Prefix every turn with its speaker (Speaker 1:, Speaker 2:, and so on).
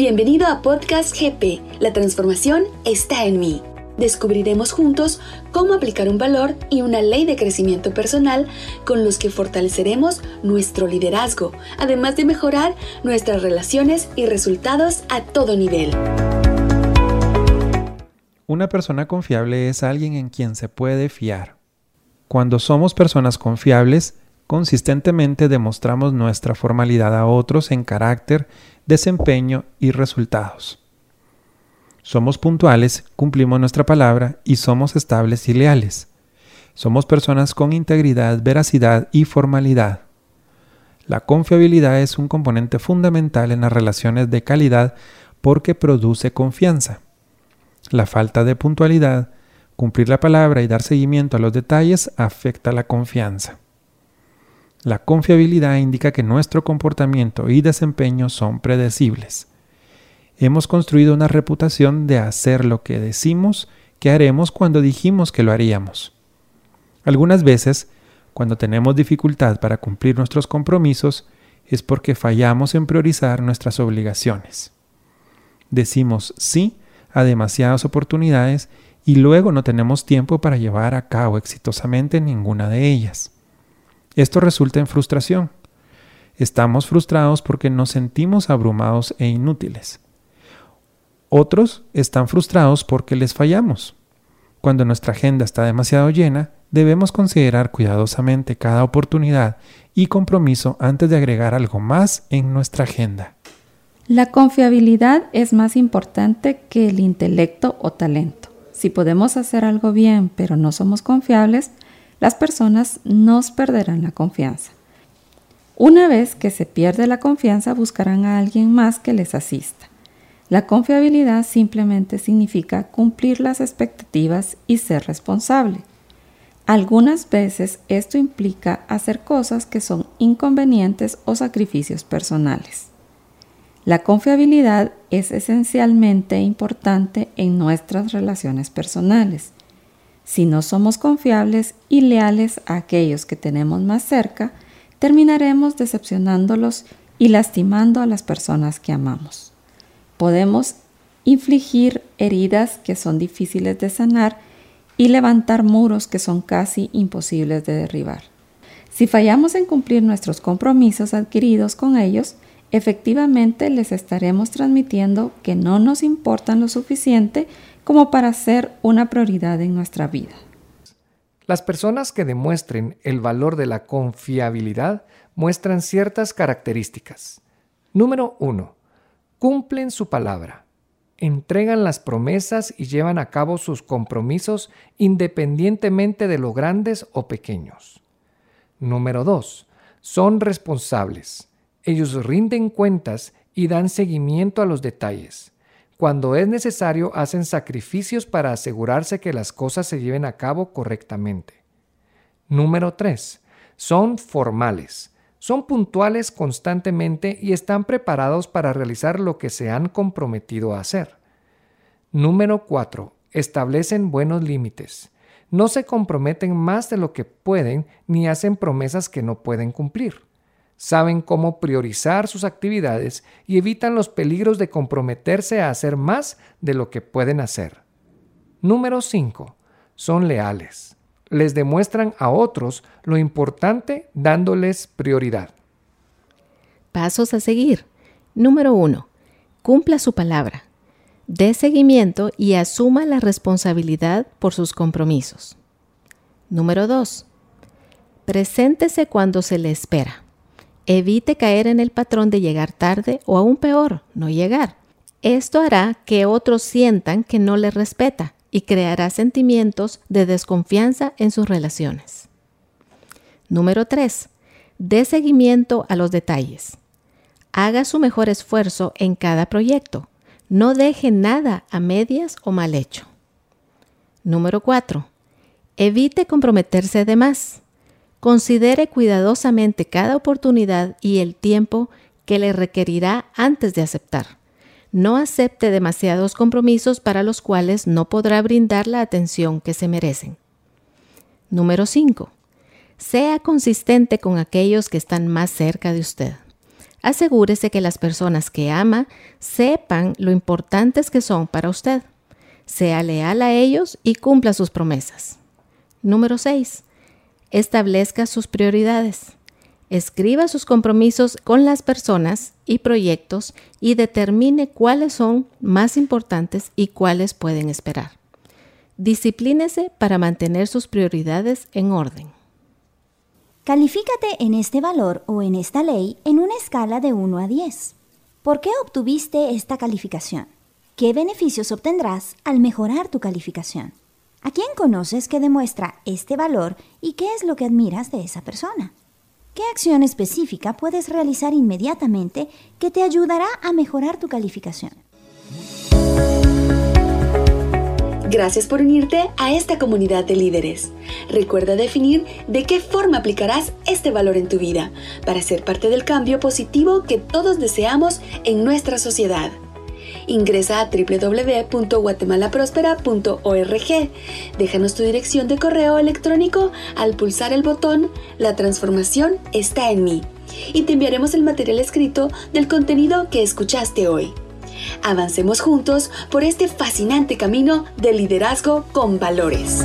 Speaker 1: Bienvenido a Podcast GP. La transformación está en mí. Descubriremos juntos cómo aplicar un valor y una ley de crecimiento personal con los que fortaleceremos nuestro liderazgo, además de mejorar nuestras relaciones y resultados a todo nivel.
Speaker 2: Una persona confiable es alguien en quien se puede fiar. Cuando somos personas confiables, consistentemente demostramos nuestra formalidad a otros en carácter, desempeño y resultados. Somos puntuales, cumplimos nuestra palabra y somos estables y leales. Somos personas con integridad, veracidad y formalidad. La confiabilidad es un componente fundamental en las relaciones de calidad porque produce confianza. La falta de puntualidad, cumplir la palabra y dar seguimiento a los detalles afecta la confianza. La confiabilidad indica que nuestro comportamiento y desempeño son predecibles. Hemos construido una reputación de hacer lo que decimos que haremos cuando dijimos que lo haríamos. Algunas veces, cuando tenemos dificultad para cumplir nuestros compromisos, es porque fallamos en priorizar nuestras obligaciones. Decimos sí a demasiadas oportunidades y luego no tenemos tiempo para llevar a cabo exitosamente ninguna de ellas. Esto resulta en frustración. Estamos frustrados porque nos sentimos abrumados e inútiles. Otros están frustrados porque les fallamos. Cuando nuestra agenda está demasiado llena, debemos considerar cuidadosamente cada oportunidad y compromiso antes de agregar algo más en nuestra agenda.
Speaker 3: La confiabilidad es más importante que el intelecto o talento. Si podemos hacer algo bien pero no somos confiables, las personas nos perderán la confianza. Una vez que se pierde la confianza, buscarán a alguien más que les asista. La confiabilidad simplemente significa cumplir las expectativas y ser responsable. Algunas veces esto implica hacer cosas que son inconvenientes o sacrificios personales. La confiabilidad es esencialmente importante en nuestras relaciones personales si no somos confiables y leales a aquellos que tenemos más cerca, terminaremos decepcionándolos y lastimando a las personas que amamos. Podemos infligir heridas que son difíciles de sanar y levantar muros que son casi imposibles de derribar. Si fallamos en cumplir nuestros compromisos adquiridos con ellos, efectivamente les estaremos transmitiendo que no nos importan lo suficiente como para ser una prioridad en nuestra vida.
Speaker 4: Las personas que demuestren el valor de la confiabilidad muestran ciertas características. Número 1. Cumplen su palabra. Entregan las promesas y llevan a cabo sus compromisos independientemente de lo grandes o pequeños. Número 2. Son responsables. Ellos rinden cuentas y dan seguimiento a los detalles. Cuando es necesario, hacen sacrificios para asegurarse que las cosas se lleven a cabo correctamente. Número 3. Son formales. Son puntuales constantemente y están preparados para realizar lo que se han comprometido a hacer. Número 4. Establecen buenos límites. No se comprometen más de lo que pueden ni hacen promesas que no pueden cumplir saben cómo priorizar sus actividades y evitan los peligros de comprometerse a hacer más de lo que pueden hacer. Número 5. Son leales. Les demuestran a otros lo importante dándoles prioridad.
Speaker 5: Pasos a seguir. Número 1. Cumpla su palabra. Dé seguimiento y asuma la responsabilidad por sus compromisos. Número 2. Preséntese cuando se le espera. Evite caer en el patrón de llegar tarde o aún peor, no llegar. Esto hará que otros sientan que no les respeta y creará sentimientos de desconfianza en sus relaciones. Número 3. Dé seguimiento a los detalles. Haga su mejor esfuerzo en cada proyecto. No deje nada a medias o mal hecho. Número 4. Evite comprometerse de más. Considere cuidadosamente cada oportunidad y el tiempo que le requerirá antes de aceptar. No acepte demasiados compromisos para los cuales no podrá brindar la atención que se merecen. Número 5. Sea consistente con aquellos que están más cerca de usted. Asegúrese que las personas que ama sepan lo importantes que son para usted. Sea leal a ellos y cumpla sus promesas. Número 6. Establezca sus prioridades. Escriba sus compromisos con las personas y proyectos y determine cuáles son más importantes y cuáles pueden esperar. Disciplínese para mantener sus prioridades en orden.
Speaker 6: Califícate en este valor o en esta ley en una escala de 1 a 10. ¿Por qué obtuviste esta calificación? ¿Qué beneficios obtendrás al mejorar tu calificación? ¿A quién conoces que demuestra este valor y qué es lo que admiras de esa persona? ¿Qué acción específica puedes realizar inmediatamente que te ayudará a mejorar tu calificación?
Speaker 1: Gracias por unirte a esta comunidad de líderes. Recuerda definir de qué forma aplicarás este valor en tu vida para ser parte del cambio positivo que todos deseamos en nuestra sociedad. Ingresa a www.guatemalaprospera.org. Déjanos tu dirección de correo electrónico al pulsar el botón La transformación está en mí y te enviaremos el material escrito del contenido que escuchaste hoy. Avancemos juntos por este fascinante camino de liderazgo con valores.